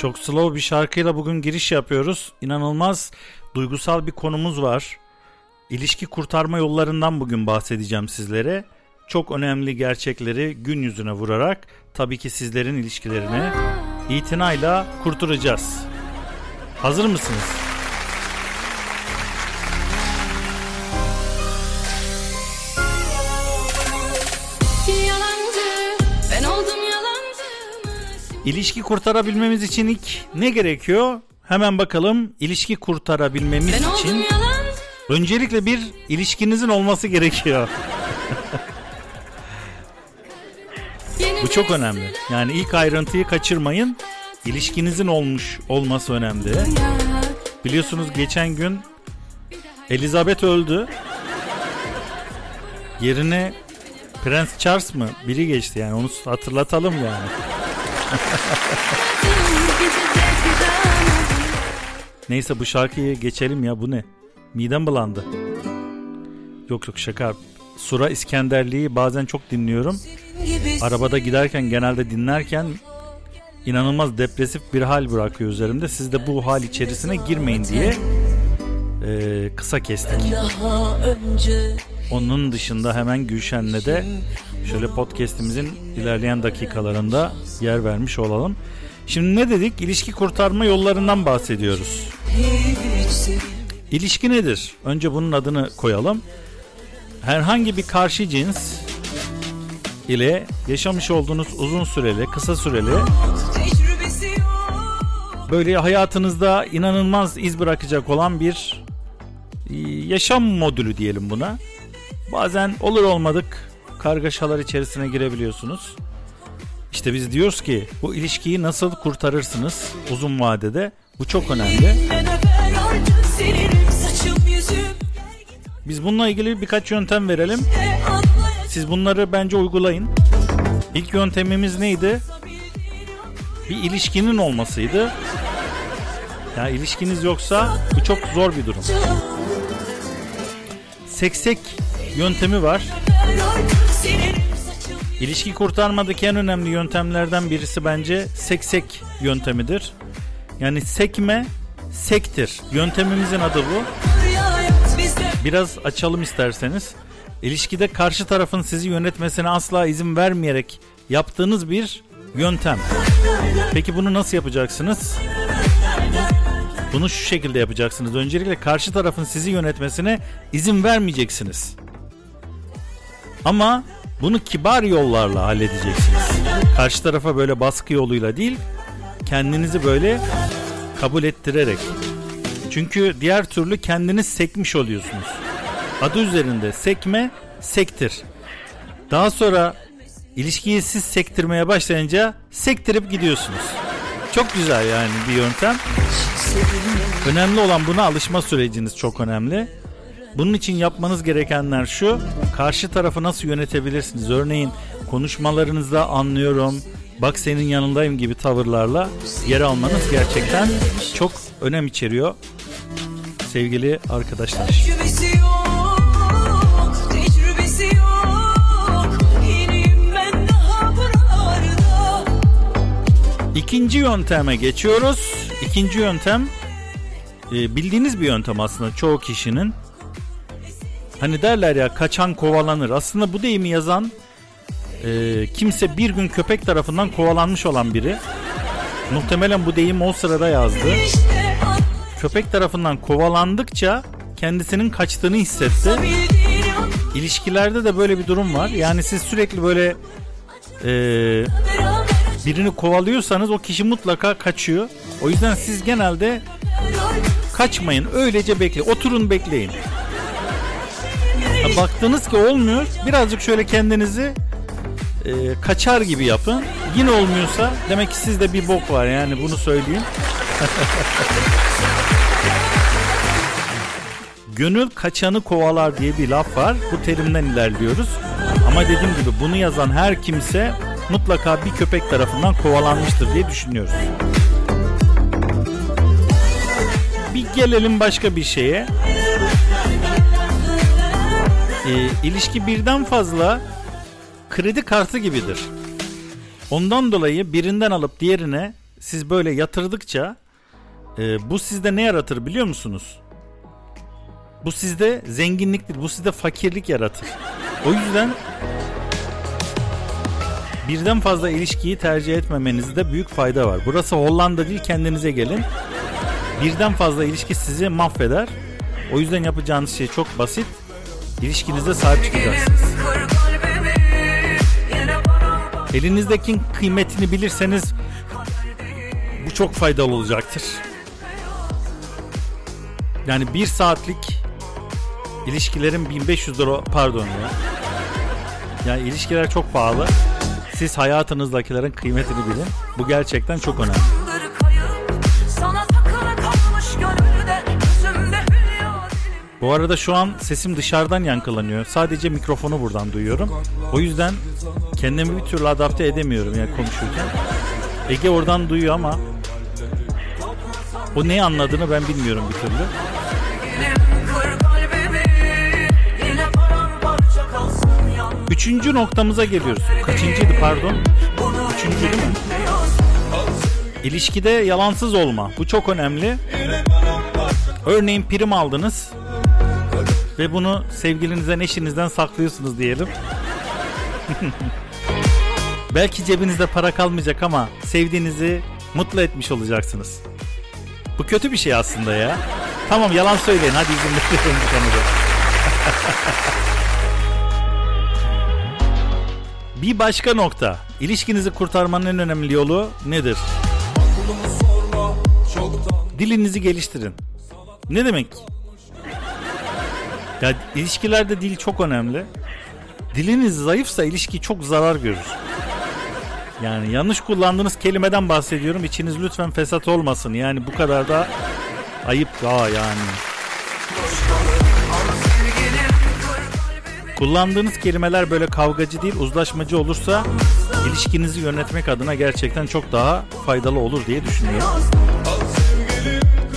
Çok slow bir şarkıyla bugün giriş yapıyoruz. İnanılmaz duygusal bir konumuz var. İlişki kurtarma yollarından bugün bahsedeceğim sizlere. Çok önemli gerçekleri gün yüzüne vurarak tabii ki sizlerin ilişkilerini itinayla kurtaracağız. Hazır mısınız? İlişki kurtarabilmemiz için ilk ne gerekiyor? Hemen bakalım. İlişki kurtarabilmemiz ben için öncelikle bir ilişkinizin olması gerekiyor. Bu çok önemli. Yani ilk ayrıntıyı kaçırmayın. İlişkinizin olmuş olması önemli. Biliyorsunuz geçen gün Elizabeth öldü. Yerine Prens Charles mı? Biri geçti yani onu hatırlatalım yani. Neyse bu şarkıyı geçelim ya bu ne? Midem bulandı. Yok yok şaka. Sura İskenderliği bazen çok dinliyorum. Arabada giderken genelde dinlerken inanılmaz depresif bir hal bırakıyor üzerimde. Siz de bu hal içerisine girmeyin diye e, kısa kestik. Onun dışında hemen Gülşen'le de şöyle podcast'imizin ilerleyen dakikalarında yer vermiş olalım. Şimdi ne dedik? İlişki kurtarma yollarından bahsediyoruz. İlişki nedir? Önce bunun adını koyalım. Herhangi bir karşı cins ile yaşamış olduğunuz uzun süreli, kısa süreli böyle hayatınızda inanılmaz iz bırakacak olan bir e, yaşam modülü diyelim buna. Bazen olur olmadık kargaşalar içerisine girebiliyorsunuz. İşte biz diyoruz ki bu ilişkiyi nasıl kurtarırsınız uzun vadede? Bu çok önemli. Biz bununla ilgili birkaç yöntem verelim. Siz bunları bence uygulayın. İlk yöntemimiz neydi? Bir ilişkinin olmasıydı. Ya yani ilişkiniz yoksa bu çok zor bir durum. Seksek yöntemi var. İlişki kurtarmadaki en önemli yöntemlerden birisi bence seksek yöntemidir. Yani sekme sektir. Yöntemimizin adı bu. Biraz açalım isterseniz. İlişkide karşı tarafın sizi yönetmesine asla izin vermeyerek yaptığınız bir yöntem. Peki bunu nasıl yapacaksınız? Bunu şu şekilde yapacaksınız. Öncelikle karşı tarafın sizi yönetmesine izin vermeyeceksiniz. Ama bunu kibar yollarla halledeceksiniz. Karşı tarafa böyle baskı yoluyla değil, kendinizi böyle kabul ettirerek. Çünkü diğer türlü kendiniz sekmiş oluyorsunuz. Adı üzerinde sekme, sektir. Daha sonra ilişkiyi siz sektirmeye başlayınca sektirip gidiyorsunuz. Çok güzel yani bir yöntem. Önemli olan buna alışma süreciniz çok önemli. Bunun için yapmanız gerekenler şu. Karşı tarafı nasıl yönetebilirsiniz? Örneğin konuşmalarınızda anlıyorum. Bak senin yanındayım gibi tavırlarla yer almanız gerçekten çok önem içeriyor. Sevgili arkadaşlar. İkinci yönteme geçiyoruz. İkinci yöntem e, bildiğiniz bir yöntem aslında çoğu kişinin. Hani derler ya kaçan kovalanır. Aslında bu deyimi yazan e, kimse bir gün köpek tarafından kovalanmış olan biri. Muhtemelen bu deyim o sırada yazdı. Köpek tarafından kovalandıkça kendisinin kaçtığını hissetti. İlişkilerde de böyle bir durum var. Yani siz sürekli böyle e, birini kovalıyorsanız o kişi mutlaka kaçıyor. O yüzden siz genelde kaçmayın. Öylece bekle. Oturun bekleyin. Baktınız ki olmuyor. Birazcık şöyle kendinizi e, kaçar gibi yapın. Yine olmuyorsa demek ki sizde bir bok var yani bunu söyleyeyim. Gönül kaçanı kovalar diye bir laf var. Bu terimden ilerliyoruz. Ama dediğim gibi bunu yazan her kimse mutlaka bir köpek tarafından kovalanmıştır diye düşünüyoruz. Bir gelelim başka bir şeye. E, ilişki birden fazla kredi kartı gibidir. Ondan dolayı birinden alıp diğerine siz böyle yatırdıkça e, bu sizde ne yaratır biliyor musunuz? Bu sizde zenginliktir, bu sizde fakirlik yaratır. O yüzden birden fazla ilişkiyi tercih etmemenizde büyük fayda var. Burası Hollanda değil kendinize gelin. Birden fazla ilişki sizi mahveder. O yüzden yapacağınız şey çok basit. İlişkinize sahip çıkacaksınız. Elinizdeki kıymetini bilirseniz bu çok faydalı olacaktır. Yani bir saatlik ilişkilerin 1500 lira pardon ya. Yani ilişkiler çok pahalı. Siz hayatınızdakilerin kıymetini bilin. Bu gerçekten çok önemli. Bu arada şu an sesim dışarıdan yankılanıyor. Sadece mikrofonu buradan duyuyorum. O yüzden kendimi bir türlü adapte edemiyorum yani konuşurken. Ege oradan duyuyor ama o neyi anladığını ben bilmiyorum bir türlü. Üçüncü noktamıza geliyoruz. Kaçıncıydı pardon? Üçüncü değil mi? İlişkide yalansız olma. Bu çok önemli. Örneğin prim aldınız ve bunu sevgilinizden, eşinizden saklıyorsunuz diyelim. Belki cebinizde para kalmayacak ama sevdiğinizi mutlu etmiş olacaksınız. Bu kötü bir şey aslında ya. Tamam yalan söyleyin hadi izin veriyorum bu konuda. bir başka nokta. İlişkinizi kurtarmanın en önemli yolu nedir? Dilinizi geliştirin. Ne demek? Ya ilişkilerde dil çok önemli. Diliniz zayıfsa ilişki çok zarar görür. Yani yanlış kullandığınız kelimeden bahsediyorum. İçiniz lütfen fesat olmasın. Yani bu kadar da ayıp daha yani. Kullandığınız kelimeler böyle kavgacı değil uzlaşmacı olursa ilişkinizi yönetmek adına gerçekten çok daha faydalı olur diye düşünüyorum.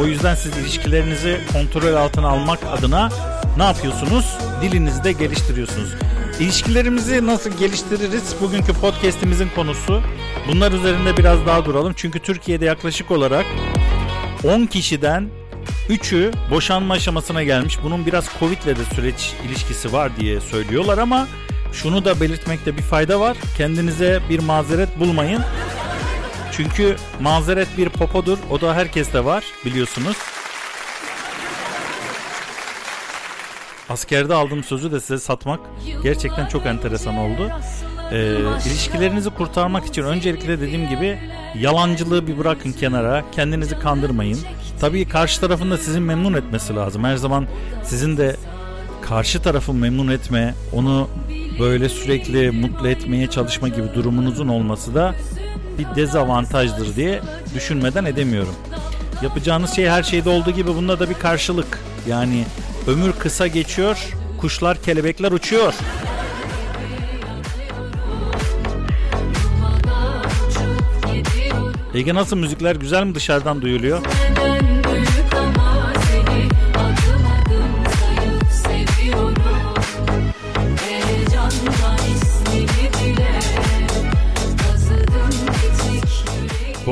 O yüzden siz ilişkilerinizi kontrol altına almak adına ne yapıyorsunuz? Dilinizi de geliştiriyorsunuz. İlişkilerimizi nasıl geliştiririz? Bugünkü podcast'imizin konusu. Bunlar üzerinde biraz daha duralım. Çünkü Türkiye'de yaklaşık olarak 10 kişiden 3'ü boşanma aşamasına gelmiş. Bunun biraz Covid'le de süreç ilişkisi var diye söylüyorlar ama şunu da belirtmekte bir fayda var. Kendinize bir mazeret bulmayın. Çünkü mazeret bir popodur. O da herkeste var biliyorsunuz. Askerde aldığım sözü de size satmak gerçekten çok enteresan oldu. Ee, ilişkilerinizi kurtarmak için öncelikle dediğim gibi yalancılığı bir bırakın kenara. Kendinizi kandırmayın. Tabii karşı tarafın da sizi memnun etmesi lazım. Her zaman sizin de karşı tarafı memnun etme, onu böyle sürekli mutlu etmeye çalışma gibi durumunuzun olması da bir dezavantajdır diye düşünmeden edemiyorum. Yapacağınız şey her şeyde olduğu gibi bunda da bir karşılık. Yani ömür kısa geçiyor, kuşlar kelebekler uçuyor. Ege nasıl müzikler güzel mi dışarıdan duyuluyor?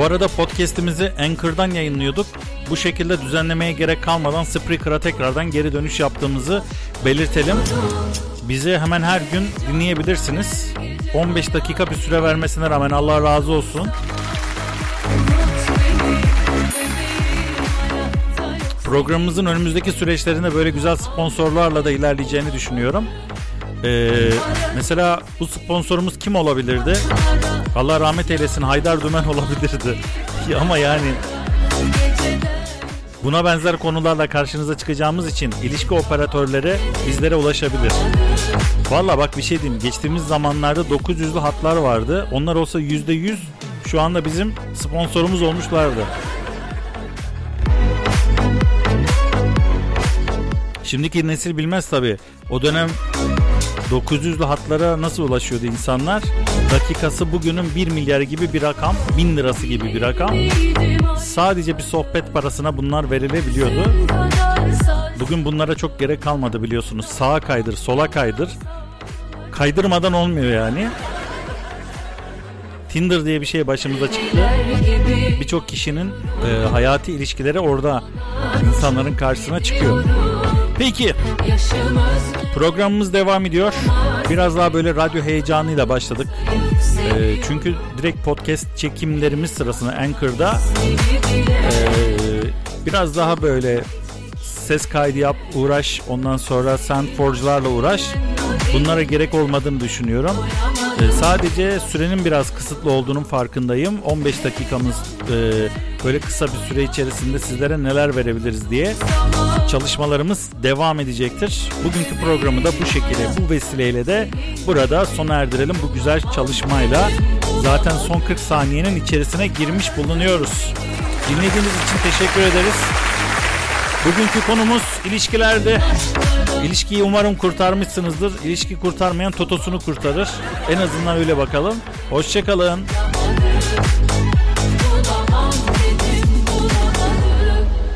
Bu arada podcast'imizi Anchor'dan yayınlıyorduk. Bu şekilde düzenlemeye gerek kalmadan Spreaker'a tekrardan geri dönüş yaptığımızı belirtelim. Bizi hemen her gün dinleyebilirsiniz. 15 dakika bir süre vermesine rağmen Allah razı olsun. Programımızın önümüzdeki süreçlerinde böyle güzel sponsorlarla da ilerleyeceğini düşünüyorum. Ee, mesela bu sponsorumuz kim olabilirdi? Allah rahmet eylesin Haydar Dümen olabilirdi. Ama yani buna benzer konularla karşınıza çıkacağımız için ilişki operatörleri bizlere ulaşabilir. Valla bak bir şey diyeyim. Geçtiğimiz zamanlarda 900'lü hatlar vardı. Onlar olsa %100 şu anda bizim sponsorumuz olmuşlardı. Şimdiki nesil bilmez tabi. O dönem 900'lü hatlara nasıl ulaşıyordu insanlar? Dakikası bugünün 1 milyar gibi bir rakam, 1000 lirası gibi bir rakam. Sadece bir sohbet parasına bunlar verilebiliyordu. Bugün bunlara çok gerek kalmadı biliyorsunuz. Sağa kaydır, sola kaydır. Kaydırmadan olmuyor yani. Tinder diye bir şey başımıza çıktı. Birçok kişinin e, hayati ilişkileri orada insanların karşısına çıkıyor. Peki programımız devam ediyor. Biraz daha böyle radyo heyecanıyla başladık. E, çünkü direkt podcast çekimlerimiz sırasında Anchor'da e, biraz daha böyle ses kaydı yap, uğraş, ondan sonra Sandforge'larla uğraş. Bunlara gerek olmadığını düşünüyorum. Ee, sadece sürenin biraz kısıtlı olduğunun farkındayım. 15 dakikamız e, böyle kısa bir süre içerisinde sizlere neler verebiliriz diye çalışmalarımız devam edecektir. Bugünkü programı da bu şekilde, bu vesileyle de burada sona erdirelim bu güzel çalışmayla. Zaten son 40 saniyenin içerisine girmiş bulunuyoruz. Dinlediğiniz için teşekkür ederiz. Bugünkü konumuz ilişkilerde. İlişkiyi umarım kurtarmışsınızdır. İlişki kurtarmayan totosunu kurtarır. En azından öyle bakalım. Hoşçakalın.